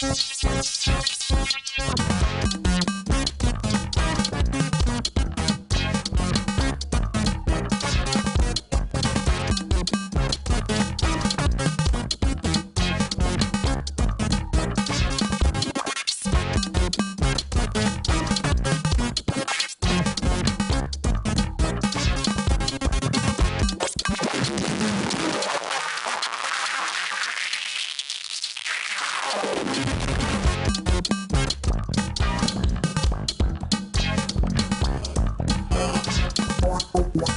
Thank Música